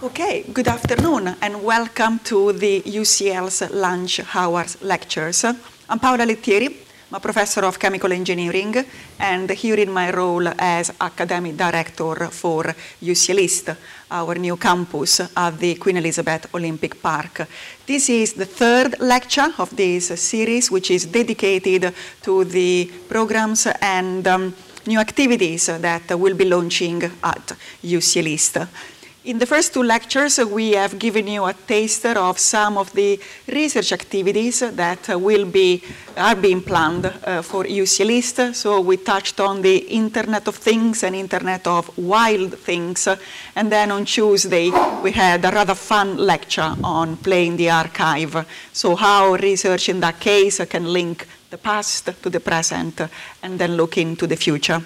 Okay, good afternoon and welcome to the UCL's Lunch Hours Lectures. I'm Paola Lettieri, I'm a professor of chemical engineering and here in my role as academic director for UCL East, our new campus at the Queen Elizabeth Olympic Park. This is the third lecture of this series which is dedicated to the programs and um, new activities that we'll be launching at UCL East. In the first two lectures, uh, we have given you a taster of some of the research activities that uh, will be, are being planned uh, for UCL East. So we touched on the Internet of Things and Internet of Wild Things. And then on Tuesday, we had a rather fun lecture on playing the archive. So how research in that case can link the past to the present uh, and then look into the future.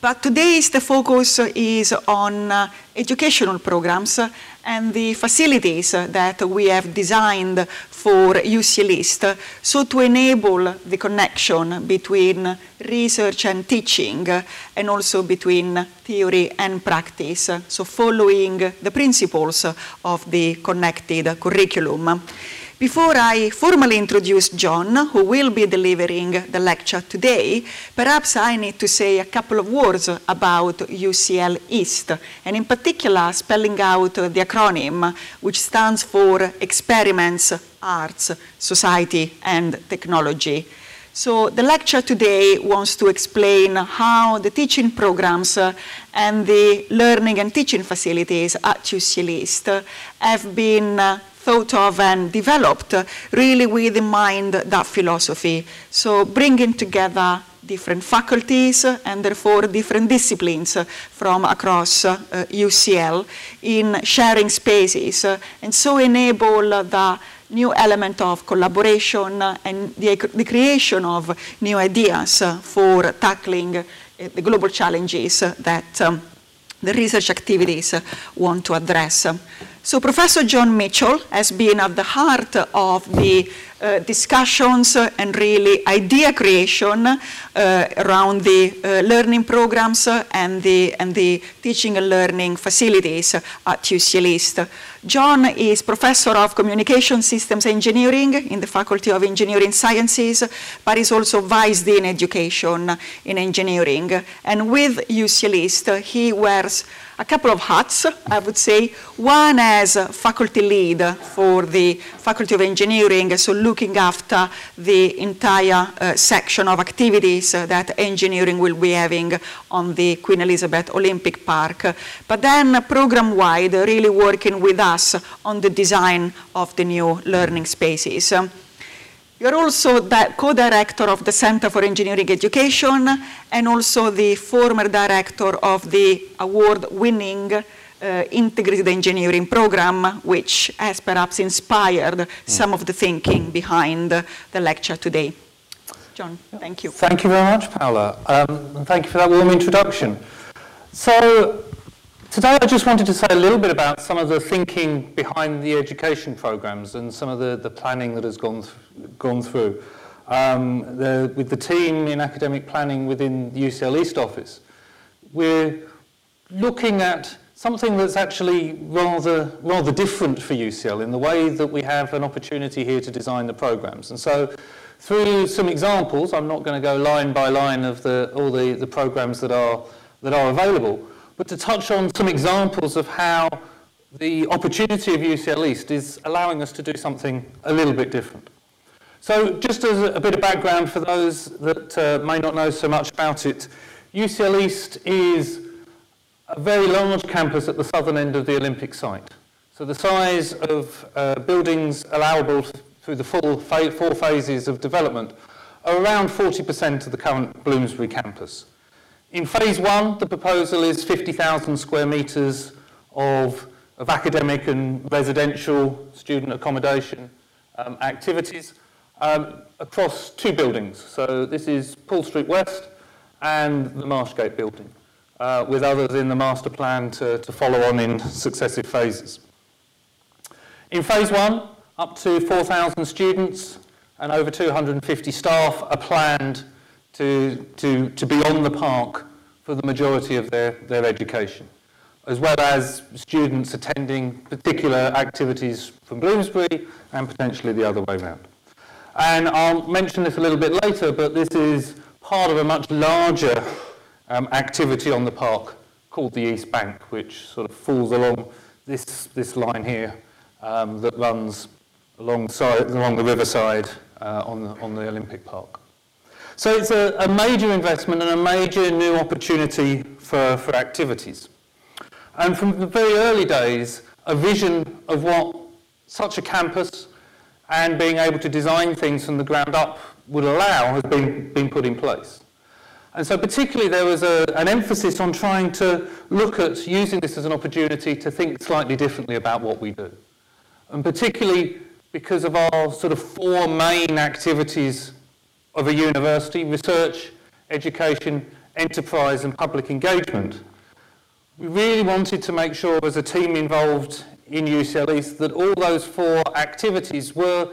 But today's the focus is on uh, educational programs and the facilities that we have designed for UCL East, so to enable the connection between research and teaching and also between theory and practice, so following the principles of the connected curriculum. Before I formally introduce John, who will be delivering the lecture today, perhaps I need to say a couple of words about UCL East, and in particular spelling out the acronym, which stands for Experiments, Arts, Society and Technology. So the lecture today wants to explain how the teaching programs and the learning and teaching facilities at UCL East have been thought of and developed really with in mind that philosophy. So bringing together different faculties and therefore different disciplines from across uh, UCL in sharing spaces and so enable the new element of collaboration and the, the creation of new ideas for tackling uh, the global challenges that um, the research activities want to address. So Professor John Mitchell has been at the heart of the uh, discussions and really idea creation uh, around the uh, learning programs and the, and the teaching and learning facilities at UCL East. John is Professor of Communication Systems Engineering in the Faculty of Engineering Sciences, but is also Vice Dean Education in Engineering. And with UCL East, he wears a couple of hats, I would say. One as faculty lead for the Faculty of Engineering, so looking after the entire uh, section of activities uh, that engineering will be having on the Queen Elizabeth Olympic Park. But then program-wide, really working with us on the design of the new learning spaces. You're also the co-director of the Center for Engineering Education and also the former director of the award-winning uh, integrated engineering program, which has perhaps inspired some of the thinking behind the lecture today. John, thank you. Thank you very much, Paola. Um, and thank you for that warm introduction. So, Today I just wanted to say a little bit about some of the thinking behind the education programs and some of the, the planning that has gone, th gone through. Um, the, with the team in academic planning within the UCL East office, we're looking at something that's actually rather, rather different for UCL in the way that we have an opportunity here to design the programs. And so through some examples, I'm not going to go line by line of the, all the, the programs that are, that are available, but to touch on some examples of how the opportunity of UCL East is allowing us to do something a little bit different. So just as a bit of background for those that uh, may not know so much about it, UCL East is a very large campus at the southern end of the Olympic site. So the size of uh, buildings allowable through the full four phases of development are around 40% of the current Bloomsbury campus. In phase one, the proposal is 50,000 square metres of, of academic and residential student accommodation um, activities um, across two buildings. So this is Pool Street West and the Marshgate building, uh, with others in the master plan to, to follow on in successive phases. In phase one, up to 4,000 students and over 250 staff are planned to, to, to be on the park for the majority of their, their education. as well as students attending particular activities from Bloomsbury and potentially the other way around. And I'll mention this a little bit later, but this is part of a much larger um, activity on the park called the East Bank, which sort of falls along this, this line here um, that runs alongside, along the riverside uh, on, the, on the Olympic Park. So it's a, a major investment and a major new opportunity for, for activities. And from the very early days, a vision of what such a campus and being able to design things from the ground up would allow has been, been put in place. And so particularly there was a, an emphasis on trying to look at using this as an opportunity to think slightly differently about what we do. And particularly because of our sort of four main activities of a university, research, education, enterprise and public engagement, we really wanted to make sure as a team involved in UCL East that all those four activities were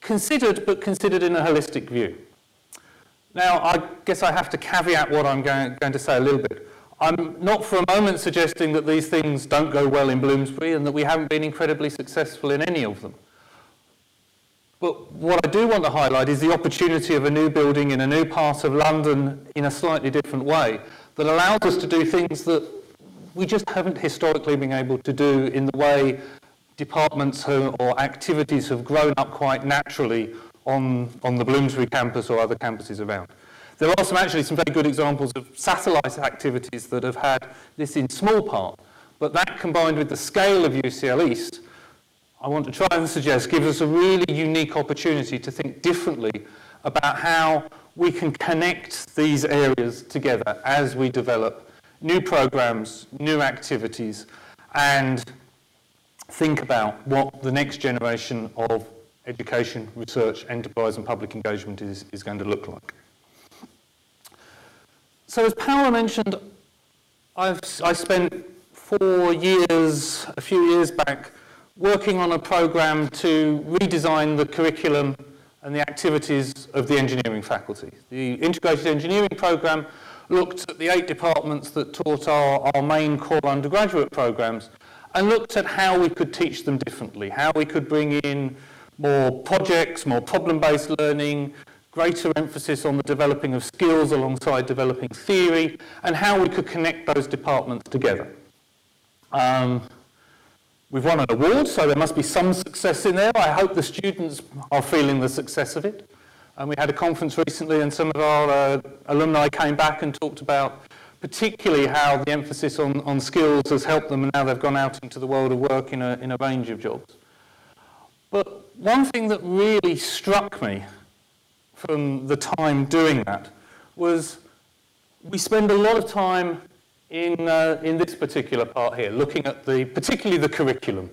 considered, but considered in a holistic view. Now, I guess I have to caveat what I'm going, going to say a little bit. I'm not for a moment suggesting that these things don't go well in Bloomsbury and that we haven't been incredibly successful in any of them. But what I do want to highlight is the opportunity of a new building in a new part of London in a slightly different way that allows us to do things that we just haven't historically been able to do in the way departments or activities have grown up quite naturally on, on the Bloomsbury campus or other campuses around. There are some actually some very good examples of satellite activities that have had this in small part, but that combined with the scale of UCL East, I want to try and suggest gives us a really unique opportunity to think differently about how we can connect these areas together as we develop new programs, new activities, and think about what the next generation of education, research, enterprise and public engagement is, is going to look like. So as Paola mentioned, I've, I spent four years, a few years back, working on a program to redesign the curriculum and the activities of the engineering faculty. The integrated engineering program looked at the eight departments that taught our, our main core undergraduate programs and looked at how we could teach them differently, how we could bring in more projects, more problem-based learning, greater emphasis on the developing of skills alongside developing theory, and how we could connect those departments together. Um, we've won an award, so there must be some success in there. I hope the students are feeling the success of it. And we had a conference recently, and some of our uh, alumni came back and talked about particularly how the emphasis on, on skills has helped them, and now they've gone out into the world of work in a, in a range of jobs. But one thing that really struck me from the time doing that was we spend a lot of time in, uh, in this particular part here, looking at the, particularly the curriculum.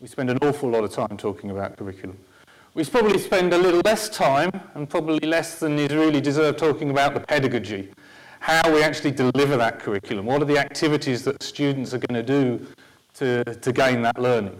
We spend an awful lot of time talking about curriculum. We probably spend a little less time, and probably less than is really deserved, talking about the pedagogy, how we actually deliver that curriculum, what are the activities that students are going to do to, to gain that learning.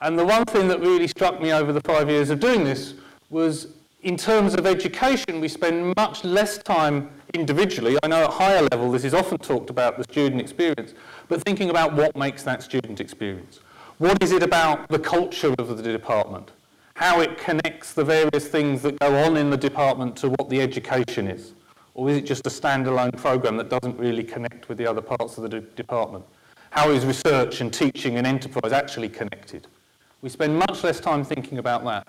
And the one thing that really struck me over the five years of doing this was in terms of education, we spend much less time individually. I know at higher level this is often talked about the student experience, but thinking about what makes that student experience. What is it about the culture of the department? How it connects the various things that go on in the department to what the education is? Or is it just a standalone program that doesn't really connect with the other parts of the de department? How is research and teaching and enterprise actually connected? We spend much less time thinking about that.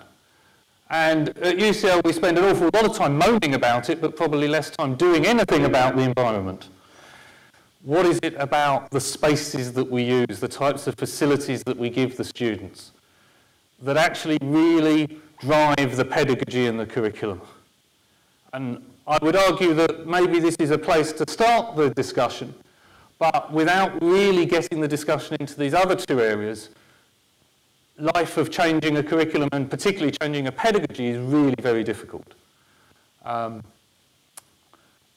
And at UCL, we spend an awful lot of time moaning about it, but probably less time doing anything about the environment. What is it about the spaces that we use, the types of facilities that we give the students, that actually really drive the pedagogy and the curriculum? And I would argue that maybe this is a place to start the discussion, but without really getting the discussion into these other two areas, life of changing a curriculum and particularly changing a pedagogy is really very difficult. Um,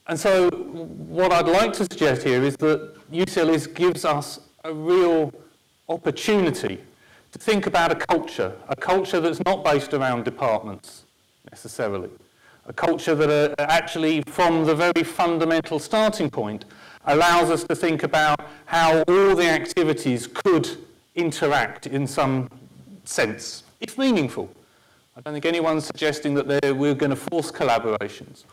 and so what I'd like to suggest here is that UCL gives us a real opportunity to think about a culture, a culture that's not based around departments necessarily, a culture that are actually from the very fundamental starting point allows us to think about how all the activities could interact in some sense, if meaningful. I don't think anyone's suggesting that we're going to force collaborations.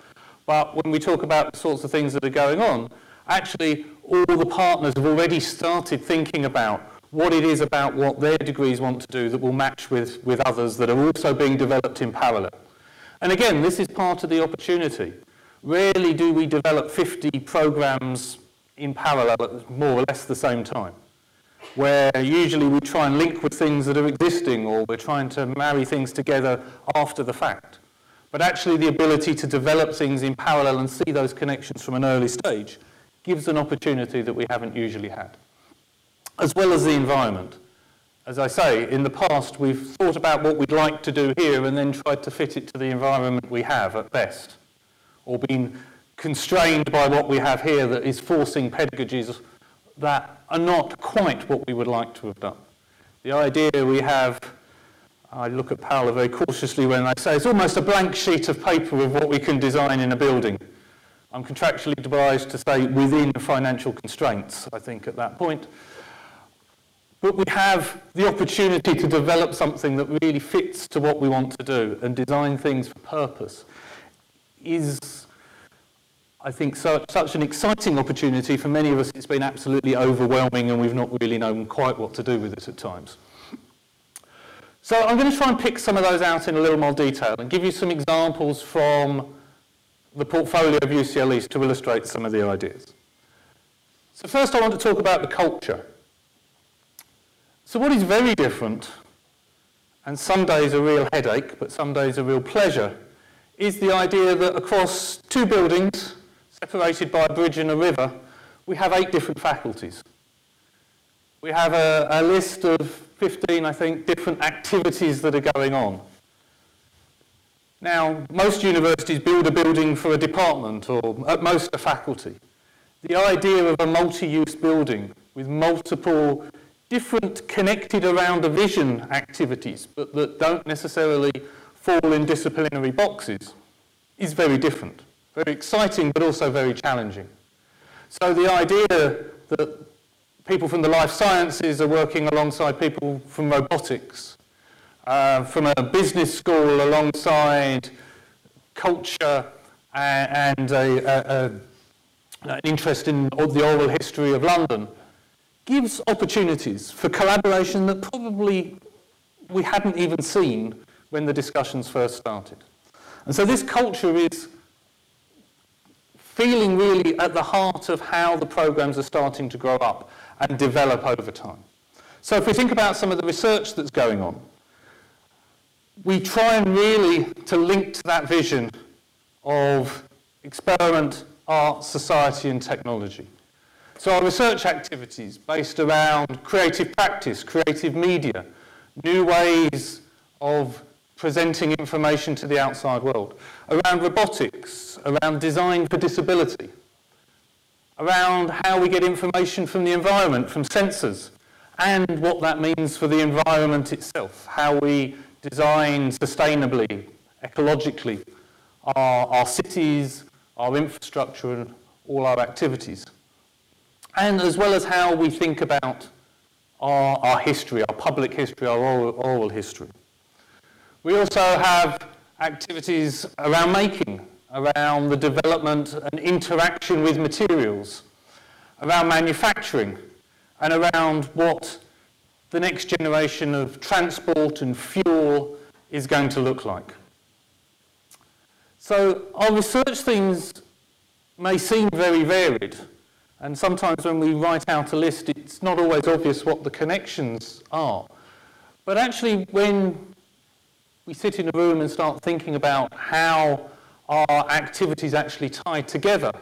But when we talk about the sorts of things that are going on, actually all the partners have already started thinking about what it is about what their degrees want to do that will match with, with others that are also being developed in parallel. And again, this is part of the opportunity. Rarely do we develop 50 programs in parallel at more or less the same time, where usually we try and link with things that are existing or we're trying to marry things together after the fact. But actually the ability to develop things in parallel and see those connections from an early stage gives an opportunity that we haven't usually had, as well as the environment. As I say, in the past we've thought about what we'd like to do here and then tried to fit it to the environment we have at best or been constrained by what we have here that is forcing pedagogies that are not quite what we would like to have done. The idea we have, I look at Paola very cautiously when I say it's almost a blank sheet of paper of what we can design in a building. I'm contractually obliged to say within financial constraints, I think, at that point. But we have the opportunity to develop something that really fits to what we want to do and design things for purpose is, I think, such, such an exciting opportunity. For many of us, it's been absolutely overwhelming and we've not really known quite what to do with it at times. So I'm going to try and pick some of those out in a little more detail and give you some examples from the portfolio of UCL East to illustrate some of the ideas. So first I want to talk about the culture. So what is very different, and some days a real headache, but some days a real pleasure, is the idea that across two buildings, separated by a bridge and a river, we have eight different faculties. We have a, a list of 15, I think, different activities that are going on. Now, most universities build a building for a department or at most a faculty. The idea of a multi-use building with multiple different connected around a vision activities but that don't necessarily fall in disciplinary boxes is very different. Very exciting, but also very challenging. So the idea that people from the life sciences are working alongside people from robotics, uh, from a business school alongside culture and, and a, a, a, an interest in the oral history of London gives opportunities for collaboration that probably we hadn't even seen when the discussions first started. And so this culture is feeling really at the heart of how the programs are starting to grow up and develop over time. So if we think about some of the research that's going on, we try and really to link to that vision of experiment, art, society and technology. So our research activities based around creative practice, creative media, new ways of presenting information to the outside world, around robotics, around design for disability, around how we get information from the environment, from sensors, and what that means for the environment itself, how we design sustainably, ecologically, our, our cities, our infrastructure, and all our activities. And as well as how we think about our, our history, our public history, our oral, oral history. We also have activities around making, around the development and interaction with materials, around manufacturing, and around what the next generation of transport and fuel is going to look like. So our research themes may seem very varied, and sometimes when we write out a list, it's not always obvious what the connections are. But actually, when we sit in a room and start thinking about how our activities actually tied together,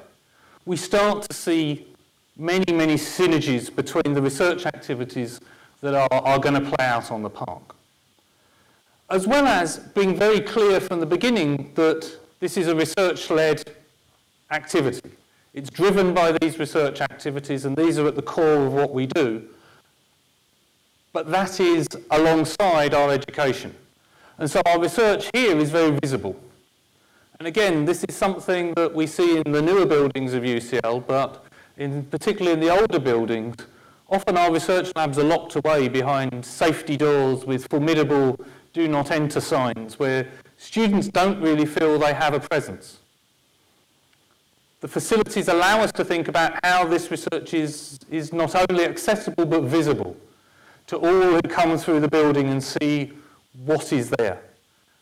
we start to see many, many synergies between the research activities that are, are going to play out on the park. As well as being very clear from the beginning that this is a research-led activity. It's driven by these research activities and these are at the core of what we do. But that is alongside our education. And so our research here is very visible. And again, this is something that we see in the newer buildings of UCL, but in, particularly in the older buildings, often our research labs are locked away behind safety doors with formidable do not enter signs where students don't really feel they have a presence. The facilities allow us to think about how this research is, is not only accessible but visible to all who come through the building and see what is there.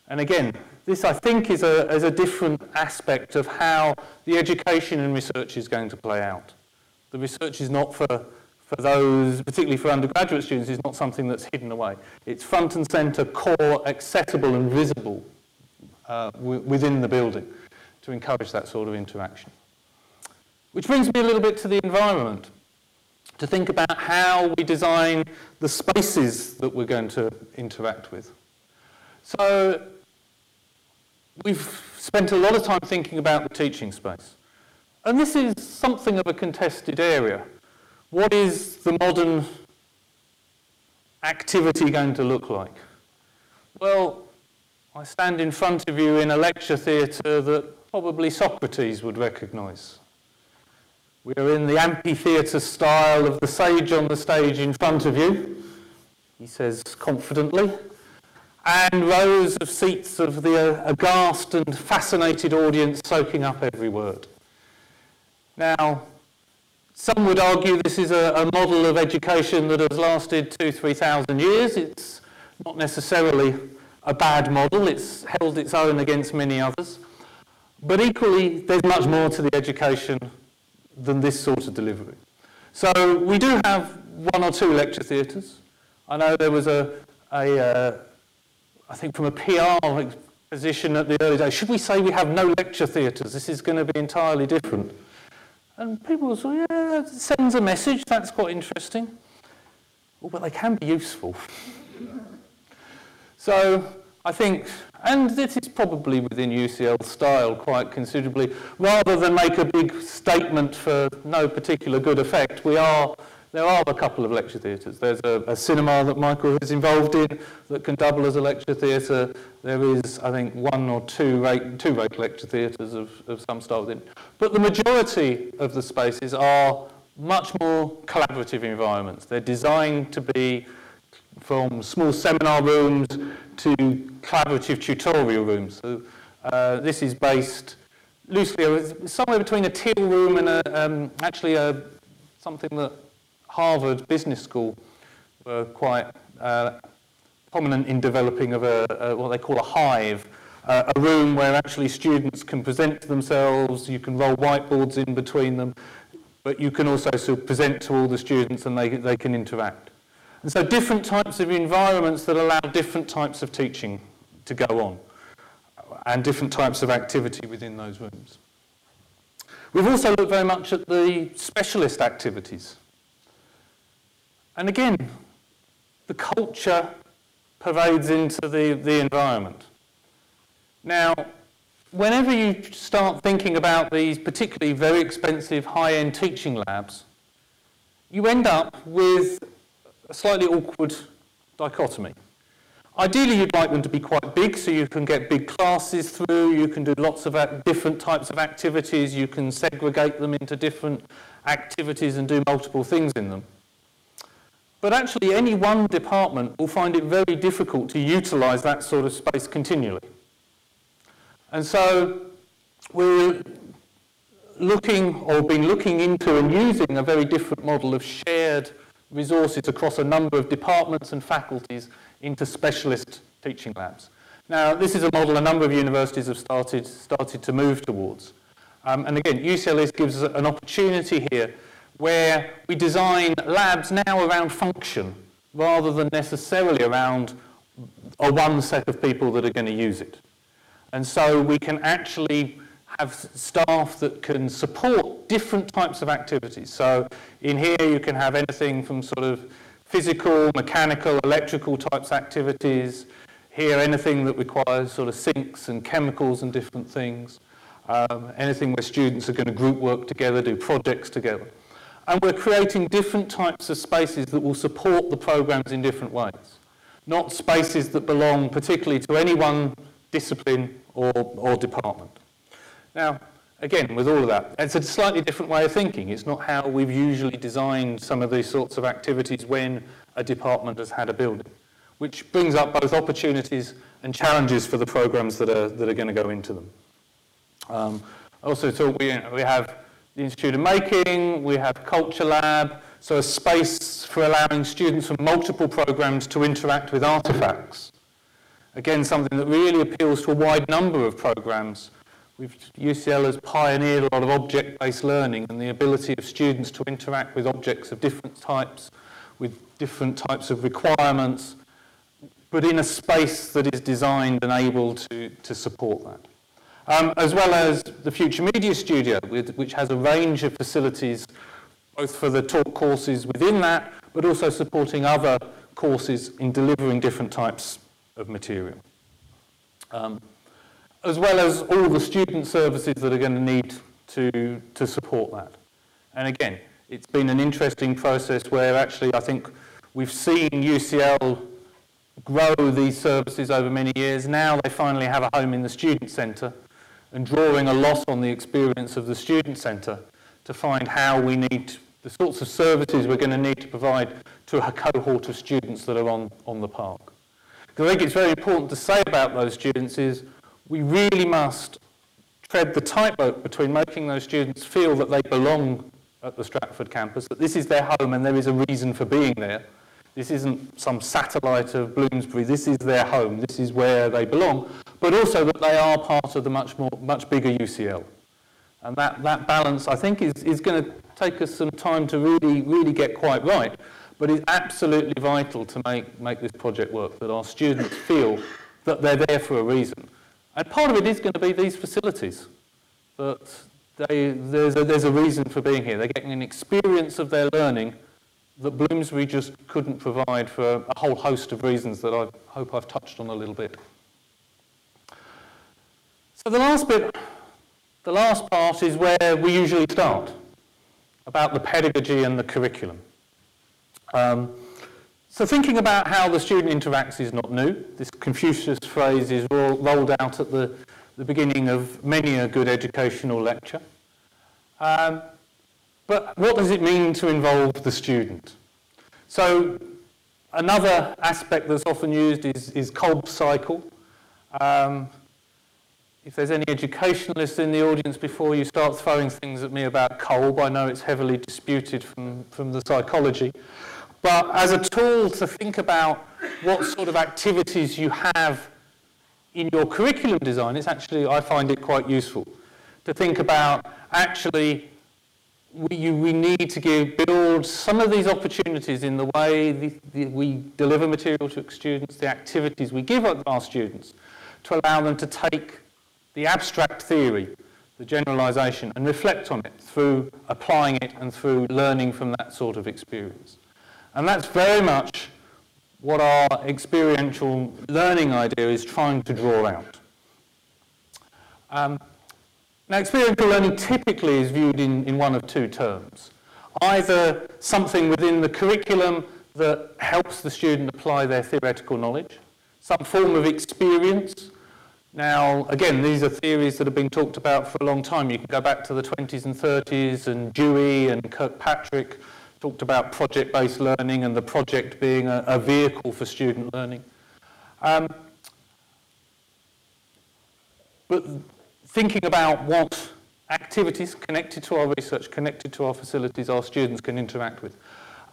And again, this I think is a, is a different aspect of how the education and research is going to play out. The research is not for, for those, particularly for undergraduate students, is not something that's hidden away. It's front and centre, core, accessible and visible uh, within the building to encourage that sort of interaction. Which brings me a little bit to the environment, to think about how we design the spaces that we're going to interact with. So we've spent a lot of time thinking about the teaching space. And this is something of a contested area. What is the modern activity going to look like? Well, I stand in front of you in a lecture theatre that probably Socrates would recognise. We are in the amphitheatre style of the sage on the stage in front of you, he says confidently, and rows of seats of the aghast and fascinated audience soaking up every word. Now, some would argue this is a, a model of education that has lasted two, three thousand years. It's not necessarily a bad model. It's held its own against many others. But equally, there's much more to the education than this sort of delivery. So we do have one or two lecture theatres. I know there was a, a uh, I think from a PR position at the early days, should we say we have no lecture theatres? This is going to be entirely different. And people say, yeah, it sends a message, that's quite interesting. But they can be useful. so I think and this is probably within UCL style quite considerably. Rather than make a big statement for no particular good effect, we are, there are a couple of lecture theatres. There's a, a cinema that Michael is involved in that can double as a lecture theatre. There is, I think, one or two rate, two rate lecture theatres of, of some style within. But the majority of the spaces are much more collaborative environments. They're designed to be from small seminar rooms to collaborative tutorial rooms. So uh, this is based loosely uh, somewhere between a teal room and a, um, actually a, something that Harvard Business School were quite uh, prominent in developing of a, a, what they call a hive, uh, a room where actually students can present to themselves, you can roll whiteboards in between them, but you can also sort of present to all the students and they, they can interact. And so different types of environments that allow different types of teaching to go on and different types of activity within those rooms. We've also looked very much at the specialist activities. And again, the culture pervades into the, the environment. Now, whenever you start thinking about these particularly very expensive high-end teaching labs, you end up with a slightly awkward dichotomy. Ideally, you'd like them to be quite big so you can get big classes through, you can do lots of different types of activities, you can segregate them into different activities and do multiple things in them. But actually, any one department will find it very difficult to utilize that sort of space continually. And so we're looking or been looking into and using a very different model of shared resources across a number of departments and faculties into specialist teaching labs. Now, this is a model a number of universities have started, started to move towards. Um, and again, UCL East gives us an opportunity here where we design labs now around function rather than necessarily around a one set of people that are going to use it. And so we can actually have staff that can support different types of activities. So in here you can have anything from sort of physical, mechanical, electrical types activities. Here anything that requires sort of sinks and chemicals and different things. Um, anything where students are going to group work together, do projects together. And we're creating different types of spaces that will support the programs in different ways. Not spaces that belong particularly to any one discipline or, or department. Now, again, with all of that, it's a slightly different way of thinking. It's not how we've usually designed some of these sorts of activities when a department has had a building, which brings up both opportunities and challenges for the programs that are, that are going to go into them. Um, also thought we, we have the Institute of Making, we have Culture Lab, so a space for allowing students from multiple programs to interact with artifacts. Again, something that really appeals to a wide number of programs. We've, UCL has pioneered a lot of object-based learning and the ability of students to interact with objects of different types, with different types of requirements, but in a space that is designed and able to, to support that. Um, as well as the Future Media Studio, which has a range of facilities, both for the taught courses within that, but also supporting other courses in delivering different types of material. Um, as well as all the student services that are going to need to, to support that. And again, it's been an interesting process where actually I think we've seen UCL grow these services over many years. Now they finally have a home in the student centre and drawing a lot on the experience of the student centre to find how we need the sorts of services we're going to need to provide to a cohort of students that are on, on the park. Because I think it's very important to say about those students is we really must tread the tightrope between making those students feel that they belong at the Stratford campus, that this is their home and there is a reason for being there. This isn't some satellite of Bloomsbury, this is their home, this is where they belong, but also that they are part of the much, more, much bigger UCL. And that, that balance, I think, is, is going to take us some time to really, really get quite right but it's absolutely vital to make, make this project work, that our students feel that they're there for a reason. And part of it is going to be these facilities, that they, there's, a, there's a reason for being here. They're getting an experience of their learning that Bloomsbury just couldn't provide for a whole host of reasons that I hope I've touched on a little bit. So the last bit, the last part is where we usually start, about the pedagogy and the curriculum. Um, so thinking about how the student interacts is not new. This Confucius phrase is ro rolled out at the, the beginning of many a good educational lecture. Um, but what does it mean to involve the student? So another aspect that's often used is, is Kolb's cycle. Um, if there's any educationalists in the audience before you start throwing things at me about Kolb, I know it's heavily disputed from, from the psychology. But as a tool to think about what sort of activities you have in your curriculum design, it's actually, I find it quite useful to think about actually we, you, we need to give, build some of these opportunities in the way the, the, we deliver material to students, the activities we give our students, to allow them to take the abstract theory, the generalization, and reflect on it through applying it and through learning from that sort of experience. And that's very much what our experiential learning idea is trying to draw out. Um, now, experiential learning typically is viewed in, in one of two terms. Either something within the curriculum that helps the student apply their theoretical knowledge, some form of experience. Now, again, these are theories that have been talked about for a long time. You can go back to the 20s and 30s and Dewey and Kilpatrick talked about project-based learning and the project being a, a vehicle for student learning. Um, but thinking about what activities connected to our research, connected to our facilities, our students can interact with.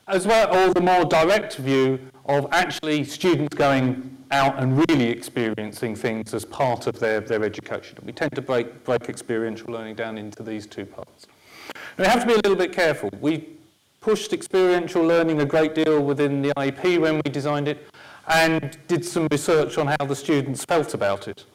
As well, or the more direct view of actually students going out and really experiencing things as part of their, their education. We tend to break, break experiential learning down into these two parts. And we have to be a little bit careful. We pushed experiential learning a great deal within the IEP when we designed it, and did some research on how the students felt about it.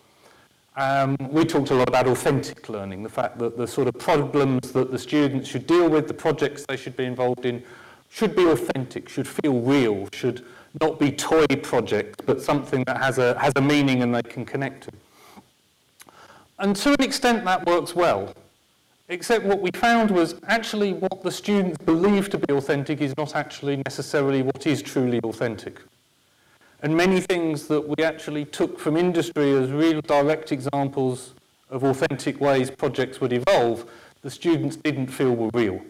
Um, we talked a lot about authentic learning, the fact that the sort of problems that the students should deal with, the projects they should be involved in, should be authentic, should feel real, should not be toy projects, but something that has a, has a meaning and they can connect to. And to an extent that works well. Except what we found was actually what the students believe to be authentic is not actually necessarily what is truly authentic. And many things that we actually took from industry as real direct examples of authentic ways projects would evolve, the students didn't feel were real.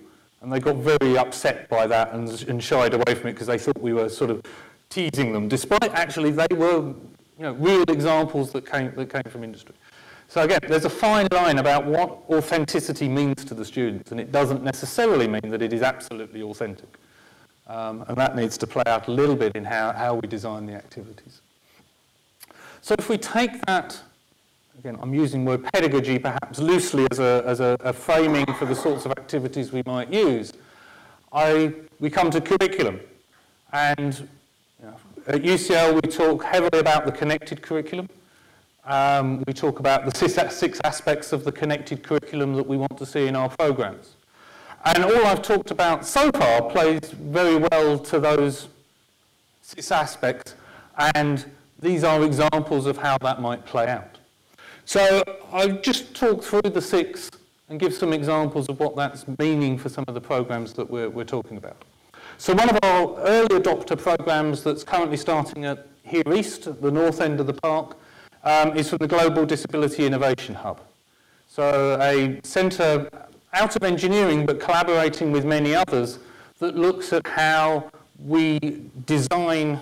And they got very upset by that and, and shied away from it because they thought we were sort of teasing them, despite actually they were you know, real examples that came, that came from industry. So again, there's a fine line about what authenticity means to the students, and it doesn't necessarily mean that it is absolutely authentic. Um, and that needs to play out a little bit in how, how we design the activities. So if we take that, again, I'm using the word pedagogy perhaps loosely as a, as a, a framing for the sorts of activities we might use, I, we come to curriculum. And you know, at UCL, we talk heavily about the connected curriculum. Um, we talk about the six aspects of the connected curriculum that we want to see in our programs. And all I've talked about so far plays very well to those six aspects, and these are examples of how that might play out. So I've just talked through the six and give some examples of what that's meaning for some of the programs that we're, we're talking about. So one of our early adopter programs that's currently starting at here east, at the north end of the park, um, is from the Global Disability Innovation Hub. So a centre out of engineering but collaborating with many others that looks at how we design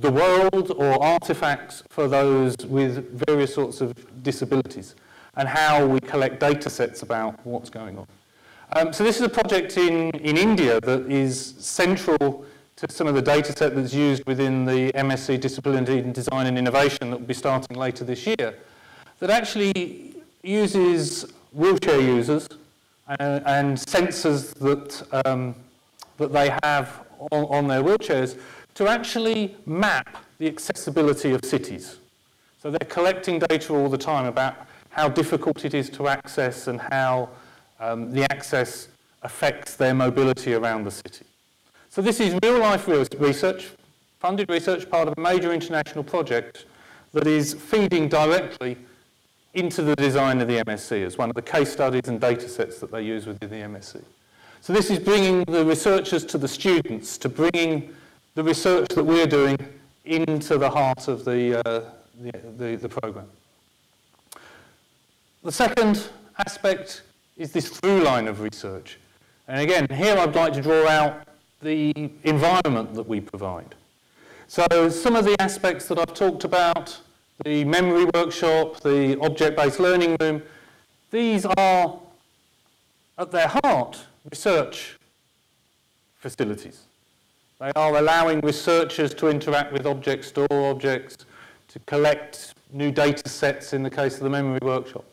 the world or artifacts for those with various sorts of disabilities and how we collect data sets about what's going on. Um, so this is a project in, in India that is central to some of the data set that's used within the MSc Disability in Design and Innovation that will be starting later this year, that actually uses wheelchair users and, sensors that, um, that they have on, on their wheelchairs to actually map the accessibility of cities. So they're collecting data all the time about how difficult it is to access and how um, the access affects their mobility around the city. So this is real-life research, funded research, part of a major international project that is feeding directly into the design of the MSc as one of the case studies and data sets that they use within the MSc. So this is bringing the researchers to the students, to bringing the research that we're doing into the heart of the, uh, the, the, the program. The second aspect is this through line of research. And again, here I'd like to draw out the environment that we provide. So some of the aspects that I've talked about, the memory workshop, the object-based learning room, these are, at their heart, research facilities. They are allowing researchers to interact with objects, store objects, to collect new data sets in the case of the memory workshop.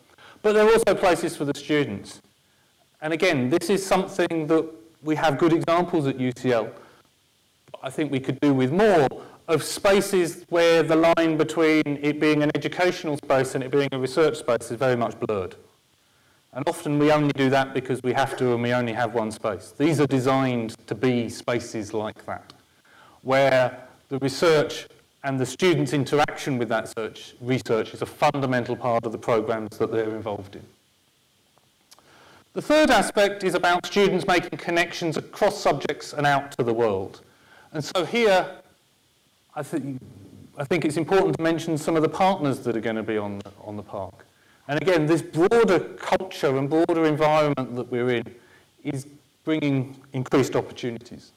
But they're also places for the students. And again, this is something that we have good examples at UCL. I think we could do with more of spaces where the line between it being an educational space and it being a research space is very much blurred. And often we only do that because we have to and we only have one space. These are designed to be spaces like that, where the research and the students' interaction with that search, research is a fundamental part of the programs that they're involved in. The third aspect is about students making connections across subjects and out to the world. And so here, I think, I think it's important to mention some of the partners that are going to be on the, on the park. And again, this broader culture and broader environment that we're in is bringing increased opportunities.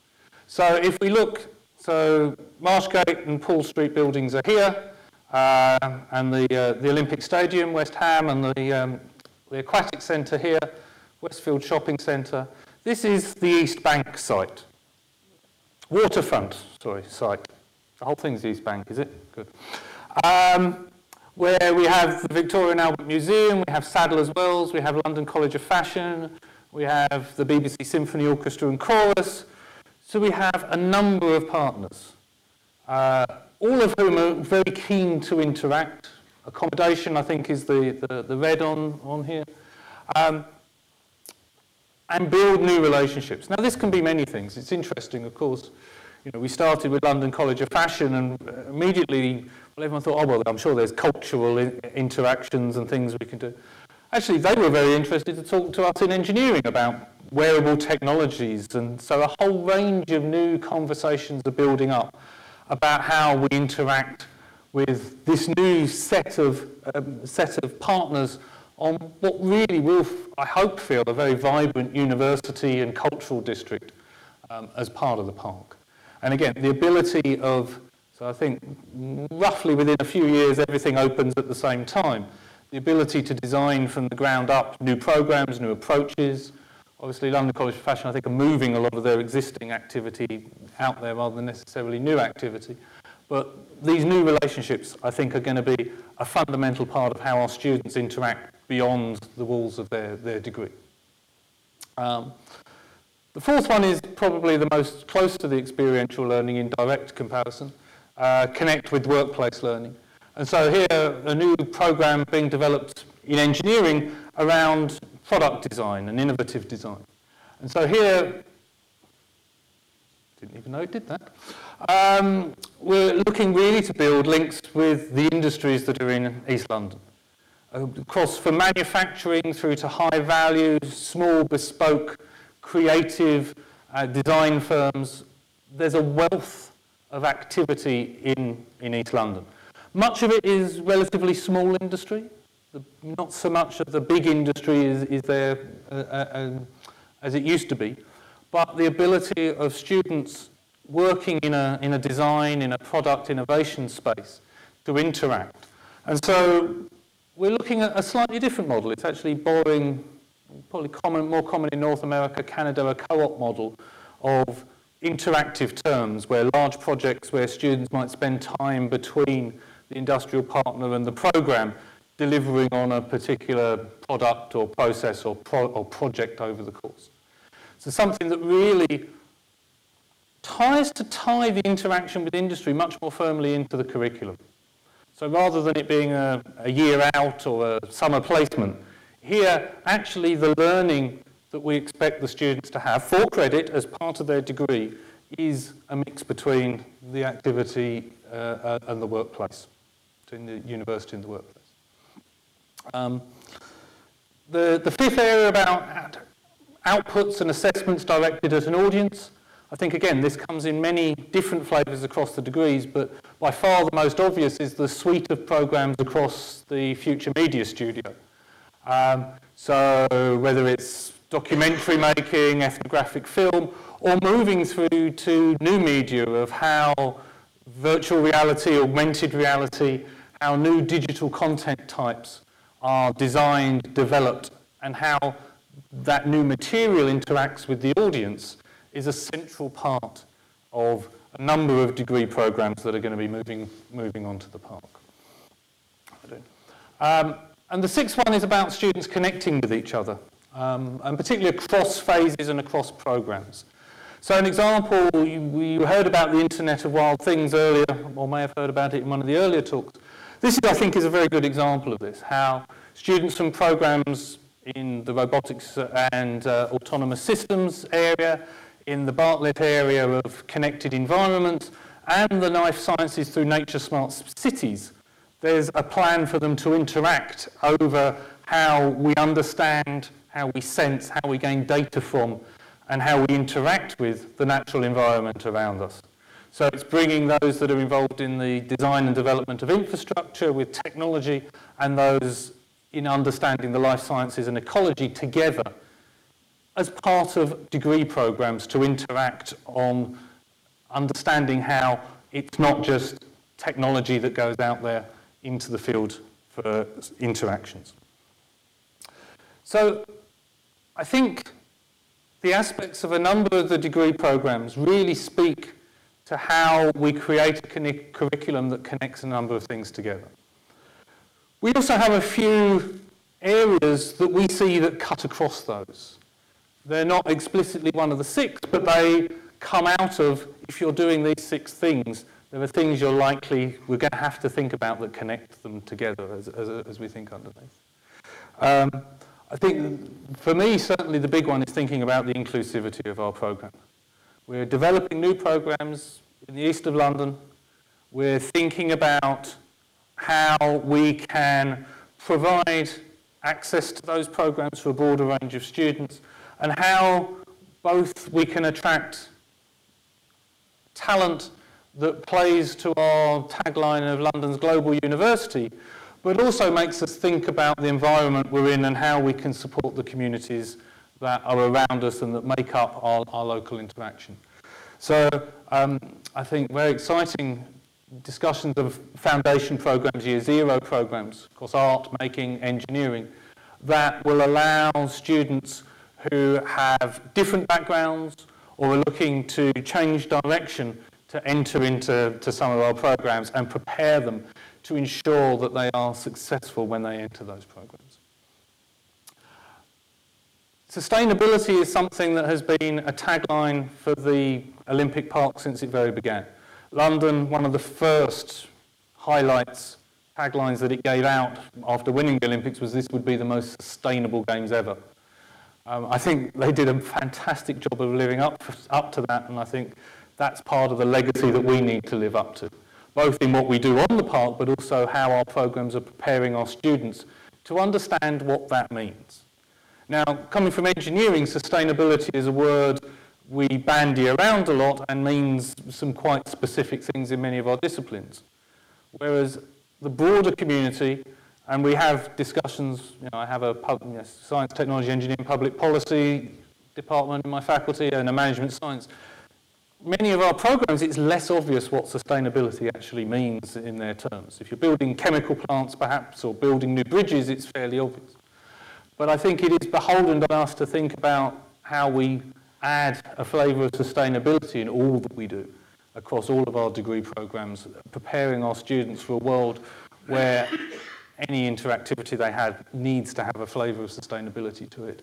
So if we look, so Marshgate and Pool Street buildings are here, uh, and the, uh, the Olympic Stadium, West Ham, and the, um, the Aquatic Centre here. Westfield Shopping Centre. This is the East Bank site. Waterfront, sorry, site. The whole thing's East Bank, is it? Good. Um, where we have the Victoria and Albert Museum, we have Sadler's Wells, we have London College of Fashion, we have the BBC Symphony Orchestra and Chorus. So we have a number of partners, uh, all of whom are very keen to interact. Accommodation, I think, is the, the, the red on, on here. Um, and build new relationships. Now, this can be many things. It's interesting, of course. You know, we started with London College of Fashion, and uh, immediately, well, everyone thought, oh, well, I'm sure there's cultural in interactions and things we can do. Actually, they were very interested to talk to us in engineering about wearable technologies, and so a whole range of new conversations are building up about how we interact with this new set of, um, set of partners on what really will, I hope, feel a very vibrant university and cultural district um, as part of the park. And again, the ability of, so I think roughly within a few years everything opens at the same time. The ability to design from the ground up new programs, new approaches. Obviously, London College of Fashion, I think, are moving a lot of their existing activity out there rather than necessarily new activity. But these new relationships, I think, are going to be a fundamental part of how our students interact beyond the walls of their, their degree. Um, the fourth one is probably the most close to the experiential learning in direct comparison, uh, connect with workplace learning. And so here, a new program being developed in engineering around product design and innovative design. And so here, didn't even know it did that. Um, we're looking really to build links with the industries that are in East London. Across from manufacturing through to high value, small bespoke creative uh, design firms, there's a wealth of activity in, in East London. Much of it is relatively small industry. The, not so much of the big industry is, is there uh, uh, um, as it used to be, but the ability of students working in a, in a design, in a product innovation space to interact. And so we're looking at a slightly different model. It's actually borrowing probably common, more common in North America, Canada, a co-op model of interactive terms where large projects where students might spend time between the industrial partner and the program delivering on a particular product or process or, pro or project over the course. So something that really tries to tie the interaction with industry much more firmly into the curriculum. So rather than it being a, a year out or a summer placement, here, actually, the learning that we expect the students to have for credit as part of their degree is a mix between the activity uh, uh, and the workplace, between the university and the workplace. Um, the, the fifth area about outputs and assessments directed at an audience, I think, again, this comes in many different flavours across the degrees, but by far the most obvious is the suite of programmes across the Future Media Studio. Um, so whether it's documentary making, ethnographic film, or moving through to new media of how virtual reality, augmented reality, how new digital content types are designed, developed, and how that new material interacts with the audience is a central part of a number of degree programs that are going to be moving, moving on to the park. Um, and the sixth one is about students connecting with each other, um, and particularly across phases and across programs. So an example, we heard about the Internet of Wild Things earlier, or may have heard about it in one of the earlier talks. This, I think, is a very good example of this, how students from programs in the robotics and uh, autonomous systems area, in the Bartlett area of connected environments, and the life sciences through nature smart cities there's a plan for them to interact over how we understand, how we sense, how we gain data from, and how we interact with the natural environment around us. So it's bringing those that are involved in the design and development of infrastructure with technology and those in understanding the life sciences and ecology together as part of degree programs to interact on understanding how it's not just technology that goes out there into the field for interactions. So I think the aspects of a number of the degree programs really speak to how we create a curriculum that connects a number of things together. We also have a few areas that we see that cut across those. They're not explicitly one of the six, but they come out of, if you're doing these six things, there are things you're likely, we're going to have to think about that connect them together as, as, as we think underneath. Um, I think for me, certainly the big one is thinking about the inclusivity of our program. We're developing new programs in the east of London. We're thinking about how we can provide access to those programs for a broader range of students and how both we can attract talent that plays to our tagline of London's Global University, but also makes us think about the environment we're in and how we can support the communities that are around us and that make up our, our local interaction. So um, I think very exciting discussions of foundation programs, year zero programs, of course art, making, engineering, that will allow students who have different backgrounds or are looking to change direction to enter into to some of our programs and prepare them to ensure that they are successful when they enter those programs. Sustainability is something that has been a tagline for the Olympic Park since it very began. London, one of the first highlights, taglines that it gave out after winning the Olympics was this would be the most sustainable games ever. Um, I think they did a fantastic job of living up, up to that, and I think that's part of the legacy that we need to live up to, both in what we do on the park, but also how our programs are preparing our students to understand what that means. Now, coming from engineering, sustainability is a word we bandy around a lot and means some quite specific things in many of our disciplines. Whereas the broader community, and we have discussions, you know, I have a pub, science, technology, engineering, public policy department in my faculty and a management science. Many of our programs, it's less obvious what sustainability actually means in their terms. If you're building chemical plants, perhaps, or building new bridges, it's fairly obvious. But I think it is beholden on us to think about how we add a flavour of sustainability in all that we do across all of our degree programs, preparing our students for a world where any interactivity they have needs to have a flavour of sustainability to it.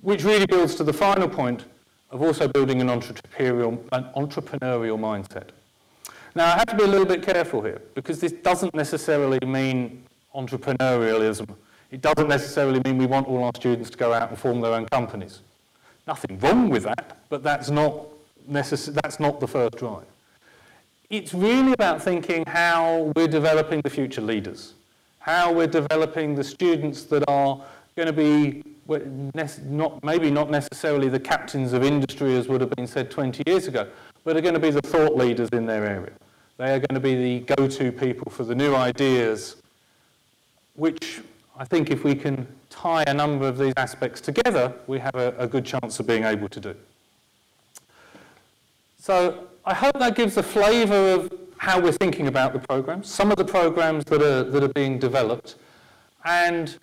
Which really builds to the final point of also building an entrepreneurial, an entrepreneurial mindset. Now, I have to be a little bit careful here because this doesn't necessarily mean entrepreneurialism. It doesn't necessarily mean we want all our students to go out and form their own companies. Nothing wrong with that, but that's not, necess- that's not the first drive. It's really about thinking how we're developing the future leaders, how we're developing the students that are going to be not, maybe not necessarily the captains of industry as would have been said 20 years ago, but are going to be the thought leaders in their area. They are going to be the go-to people for the new ideas, which I think if we can tie a number of these aspects together, we have a, a good chance of being able to do. So I hope that gives a flavour of how we're thinking about the programs, some of the programs that are, that are being developed, and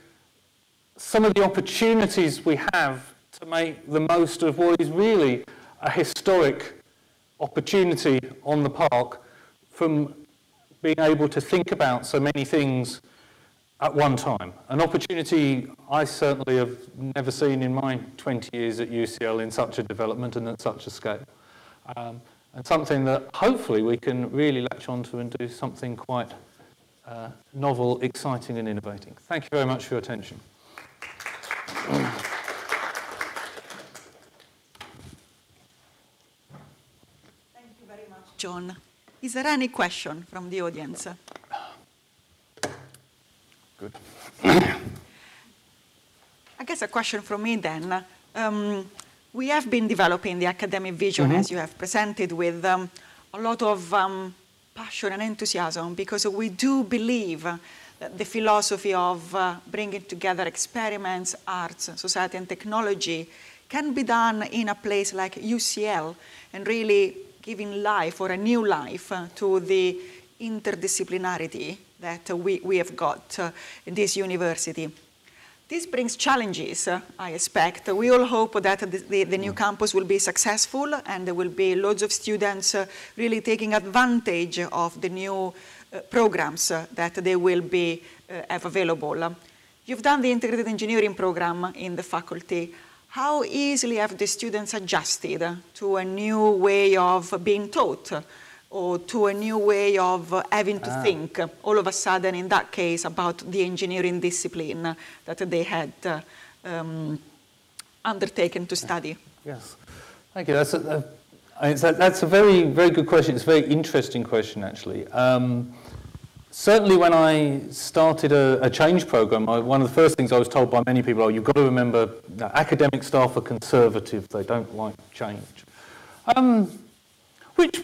some of the opportunities we have to make the most of what is really a historic opportunity on the park from being able to think about so many things at one time. An opportunity I certainly have never seen in my 20 years at UCL in such a development and at such a scale. Um, and something that hopefully we can really latch onto and do something quite uh, novel, exciting and innovating. Thank you very much for your attention. Thank you very much, John. Is there any question from the audience? Good. I guess a question from me then. Um, we have been developing the academic vision, mm -hmm. as you have presented, with um, a lot of um, passion and enthusiasm because we do believe that the philosophy of uh, bringing together experiments, arts, society, and technology can be done in a place like UCL and really giving life or a new life uh, to the interdisciplinarity that we, we have got uh, in this university. This brings challenges, uh, I expect. We all hope that the, the, the, new campus will be successful and there will be loads of students uh, really taking advantage of the new uh, programs uh, that they will be uh, have available. You've done the integrated engineering program in the faculty. How easily have the students adjusted to a new way of being taught? or to a new way of having to ah. think all of a sudden in that case about the engineering discipline that they had uh, um, undertaken to study? Yes, thank you. That's a, a, that's a very, very good question. It's a very interesting question, actually. Um, certainly when I started a, a change program, I, one of the first things I was told by many people, oh, you've got to remember academic staff are conservative. They don't like change. Um, which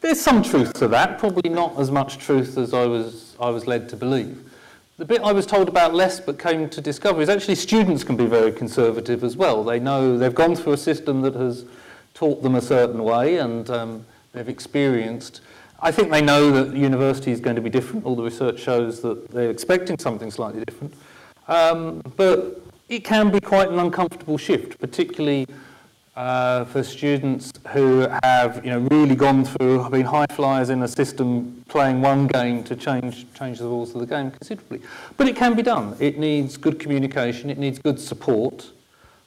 there's some truth to that, probably not as much truth as I was, I was led to believe. The bit I was told about less but came to discover is actually students can be very conservative as well. They know they've gone through a system that has taught them a certain way and um, they've experienced. I think they know that university is going to be different. All the research shows that they're expecting something slightly different. Um, but it can be quite an uncomfortable shift, particularly uh, for students who have you know, really gone through, have been high flyers in a system playing one game to change, change the rules of the game considerably. But it can be done. It needs good communication, it needs good support.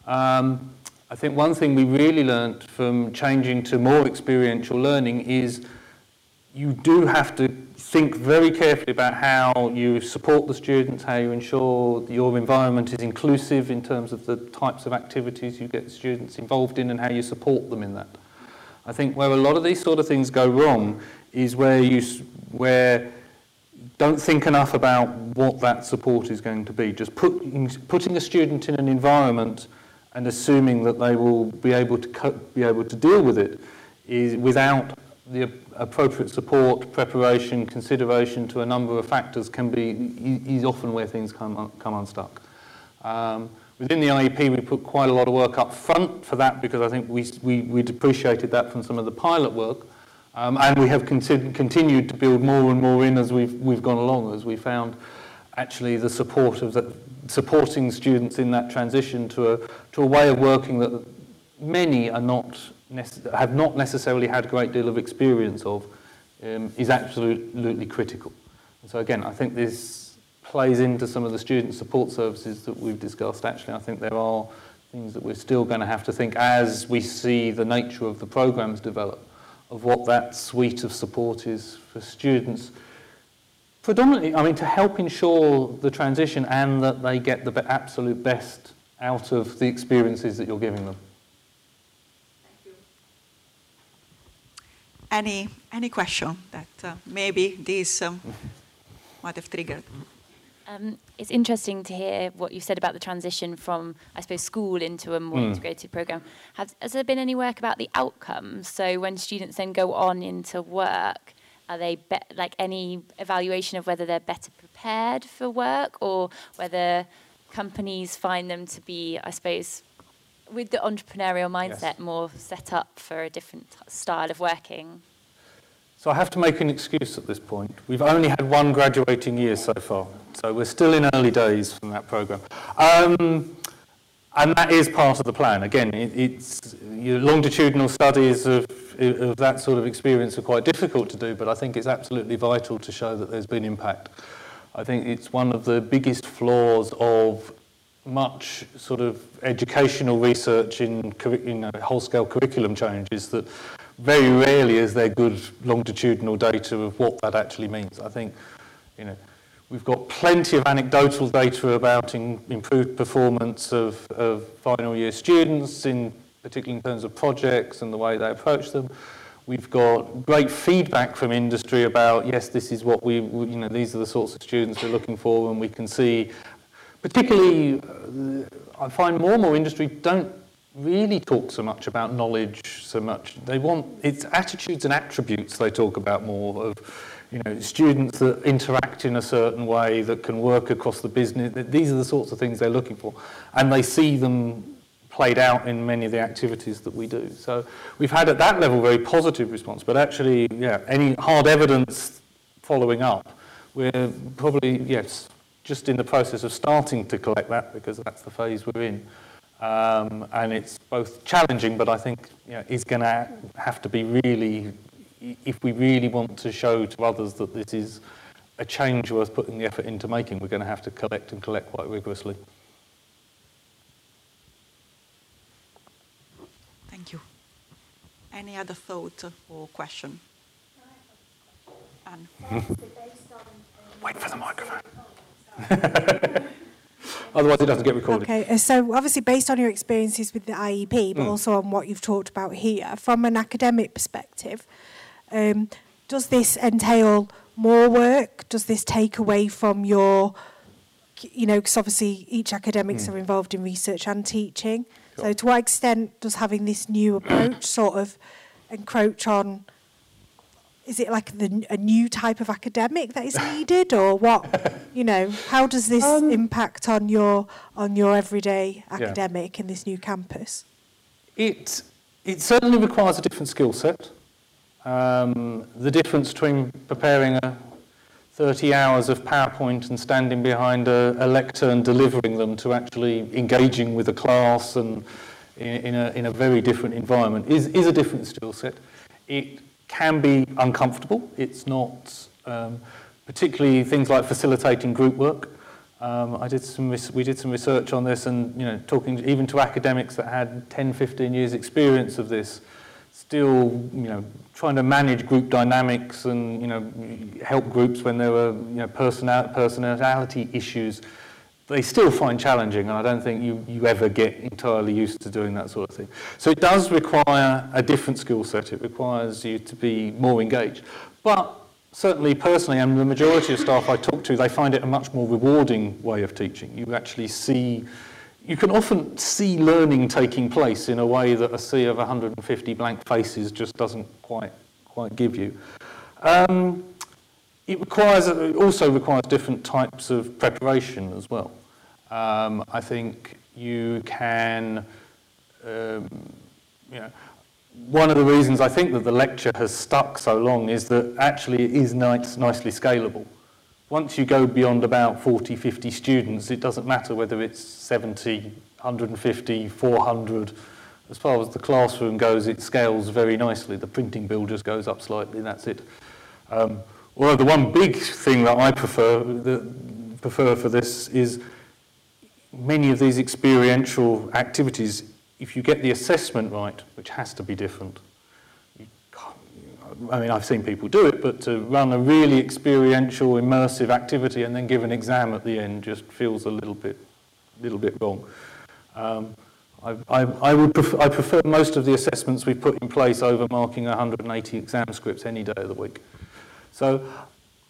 Um, I think one thing we really learnt from changing to more experiential learning is you do have to think very carefully about how you support the students, how you ensure your environment is inclusive in terms of the types of activities you get students involved in and how you support them in that. I think where a lot of these sort of things go wrong is where you where don't think enough about what that support is going to be. Just put, putting a student in an environment and assuming that they will be able to be able to deal with it is without the appropriate support, preparation, consideration to a number of factors can be is often where things come, come unstuck. Um, within the IEP, we put quite a lot of work up front for that because I think we, we, we appreciated that from some of the pilot work. Um, and we have continued to build more and more in as we've, we've gone along, as we found actually the support of the, supporting students in that transition to a, to a way of working that many are not have not necessarily had a great deal of experience of um, is absolutely critical. And so again, I think this plays into some of the student support services that we've discussed. Actually, I think there are things that we're still going to have to think as we see the nature of the programs develop, of what that suite of support is for students. Predominantly, I mean, to help ensure the transition and that they get the absolute best out of the experiences that you're giving them. Any, any question that uh, maybe this um, might have triggered? Um, it's interesting to hear what you said about the transition from, I suppose, school into a more mm. integrated program. Has, has there been any work about the outcomes? So when students then go on into work, are they be- like any evaluation of whether they're better prepared for work or whether companies find them to be, I suppose, with the entrepreneurial mindset yes. more set up for a different style of working? So I have to make an excuse at this point. We've only had one graduating year so far, so we're still in early days from that program. Um, and that is part of the plan. Again, it, it's longitudinal studies of, of that sort of experience are quite difficult to do, but I think it's absolutely vital to show that there's been impact. I think it's one of the biggest flaws of much sort of educational research in know, uh, whole-scale curriculum changes that very rarely is there good longitudinal data of what that actually means. I think, you know, we've got plenty of anecdotal data about in, improved performance of, of final year students, in particularly in terms of projects and the way they approach them. We've got great feedback from industry about, yes, this is what we, you know, these are the sorts of students we're looking for, and we can see particularly, uh, I find more and more industry don't really talk so much about knowledge so much. They want, it's attitudes and attributes they talk about more of, you know, students that interact in a certain way that can work across the business. These are the sorts of things they're looking for. And they see them played out in many of the activities that we do. So we've had at that level very positive response, but actually, yeah, any hard evidence following up, we're probably, yes, just in the process of starting to collect that because that's the phase we're in. Um, and it's both challenging, but I think you know, it's going to have to be really, if we really want to show to others that this is a change worth putting the effort into making, we're going to have to collect and collect quite rigorously. Thank you. Any other thought or question? Anne. Wait for the microphone. Otherwise, it doesn't get recorded. Okay, uh, so obviously, based on your experiences with the IEP, but mm. also on what you've talked about here, from an academic perspective, um, does this entail more work? Does this take away from your, you know, because obviously each academics mm. are involved in research and teaching. Sure. So, to what extent does having this new approach sort of encroach on is it like the, a new type of academic that is needed, or what? You know, how does this Um, impact on your on your everyday Yeah. academic in this new campus? It, it certainly requires a different skill set. Um, the difference between preparing a 30 hours of PowerPoint and standing behind a, a lectern and delivering them to actually engaging with a class and in, in, a, in a very different environment is, is a different skill set. It can be uncomfortable. It's not, um, particularly things like facilitating group work. Um, I did some we did some research on this and you know talking even to academics that had 10 15 years experience of this still you know trying to manage group dynamics and you know help groups when there were you know personal personality issues they still find challenging and I don't think you you ever get entirely used to doing that sort of thing. So it does require a different skill set. It requires you to be more engaged. But certainly personally, and the majority of staff I talk to, they find it a much more rewarding way of teaching. You actually see, you can often see learning taking place in a way that a sea of 150 blank faces just doesn't quite, quite give you. Um, it requires, it also requires different types of preparation as well. Um, I think you can, um, you know, one of the reasons I think that the lecture has stuck so long is that actually it is nice, nicely scalable. Once you go beyond about 40, 50 students, it doesn't matter whether it's 70, 150, 400. As far as the classroom goes, it scales very nicely. The printing bill just goes up slightly, that's it. Um, although the one big thing that I prefer, that prefer for this is many of these experiential activities, if you get the assessment right, which has to be different, I mean, I've seen people do it, but to run a really experiential, immersive activity and then give an exam at the end just feels a little bit, little bit wrong. Um, I, I, I, would prefer, I prefer most of the assessments we've put in place over marking 180 exam scripts any day of the week. So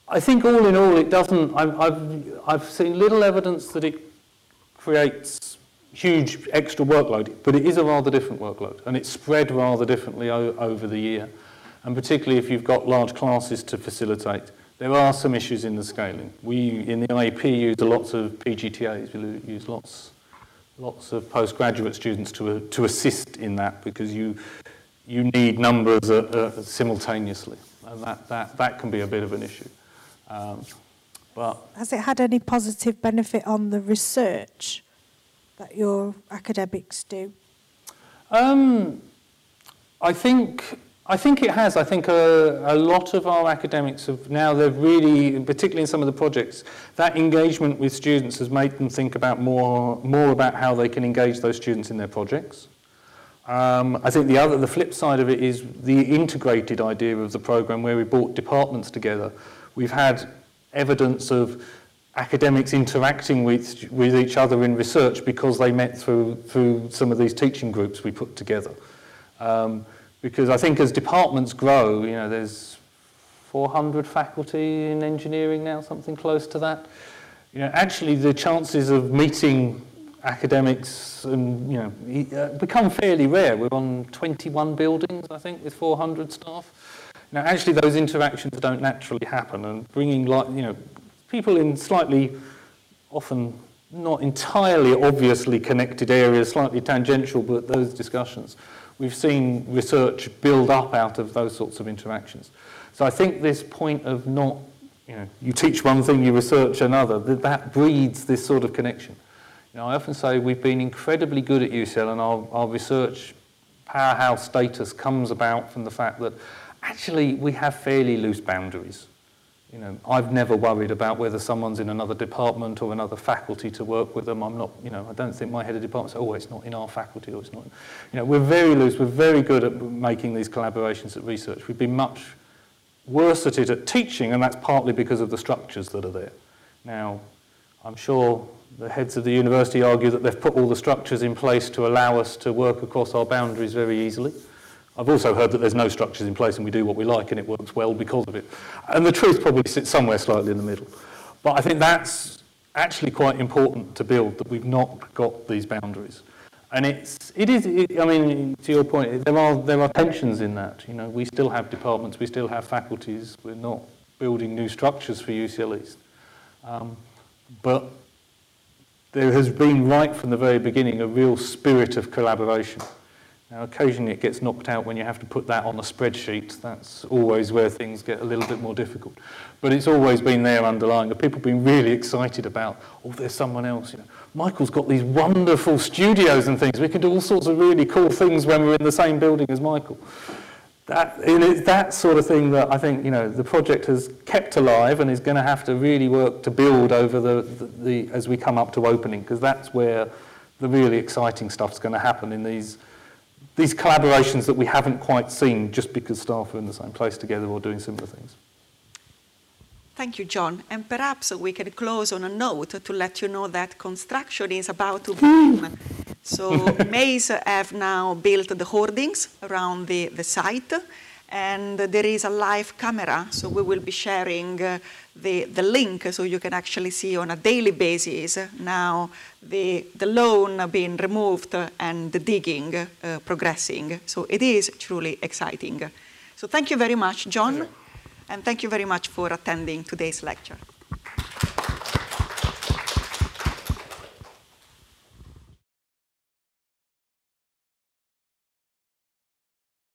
I think all in all, it doesn't, I've, I've, I've seen little evidence that it creates huge extra workload, but it is a rather different workload, and it's spread rather differently over the year. And particularly if you've got large classes to facilitate, there are some issues in the scaling. We, in the IEP, use lots of PGTAs, we use lots, lots of postgraduate students to, to assist in that because you, you need numbers uh, uh, simultaneously, and that, that, that can be a bit of an issue. Um, but Has it had any positive benefit on the research that your academics do? Um, I think I think it has. I think a, a lot of our academics have now they've really, particularly in some of the projects, that engagement with students has made them think about more more about how they can engage those students in their projects. Um, I think the other, the flip side of it is the integrated idea of the program where we brought departments together. We've had evidence of academics interacting with, with each other in research because they met through, through some of these teaching groups we put together. Um, because I think as departments grow, you know, there's 400 faculty in engineering now, something close to that. You know, actually the chances of meeting academics and, you know, uh, become fairly rare. We're on 21 buildings, I think, with 400 staff. Now, actually, those interactions don't naturally happen, and bringing, like, you know, people in slightly, often not entirely obviously connected areas, slightly tangential, but those discussions. We've seen research build up out of those sorts of interactions. So I think this point of not, you know, you teach one thing, you research another, that, that breeds this sort of connection. You know, I often say we've been incredibly good at UCL and our, our research powerhouse status comes about from the fact that actually we have fairly loose boundaries. You know, I've never worried about whether someone's in another department or another faculty to work with them. I'm not, you know, I don't think my head of department says, oh, it's not in our faculty or it's not. You know, we're very loose. We're very good at making these collaborations at research. We've been much worse at it at teaching, and that's partly because of the structures that are there. Now, I'm sure the heads of the university argue that they've put all the structures in place to allow us to work across our boundaries very easily. I've also heard that there's no structures in place and we do what we like and it works well because of it. And the truth probably sits somewhere slightly in the middle. But I think that's actually quite important to build, that we've not got these boundaries. And it's, it is, it, I mean, to your point, there are, there are tensions in that. You know, we still have departments, we still have faculties, we're not building new structures for UCL East. Um, but there has been right from the very beginning a real spirit of collaboration. Now, occasionally it gets knocked out when you have to put that on a spreadsheet. That's always where things get a little bit more difficult. But it's always been there underlying. People have been really excited about, oh, there's someone else. You know, Michael's got these wonderful studios and things. We can do all sorts of really cool things when we're in the same building as Michael. That, it's that sort of thing that I think you know the project has kept alive and is going to have to really work to build over the, the, the as we come up to opening because that's where the really exciting stuff is going to happen in these these collaborations that we haven't quite seen just because staff are in the same place together or doing similar things. Thank you, John. And perhaps we can close on a note to let you know that construction is about to begin. Mm. so Mace have now built the hoardings around the, the site and there is a live camera, so we will be sharing uh, the, the link so you can actually see on a daily basis now the, the loan being removed and the digging uh, progressing. So it is truly exciting. So thank you very much, John, and thank you very much for attending today's lecture.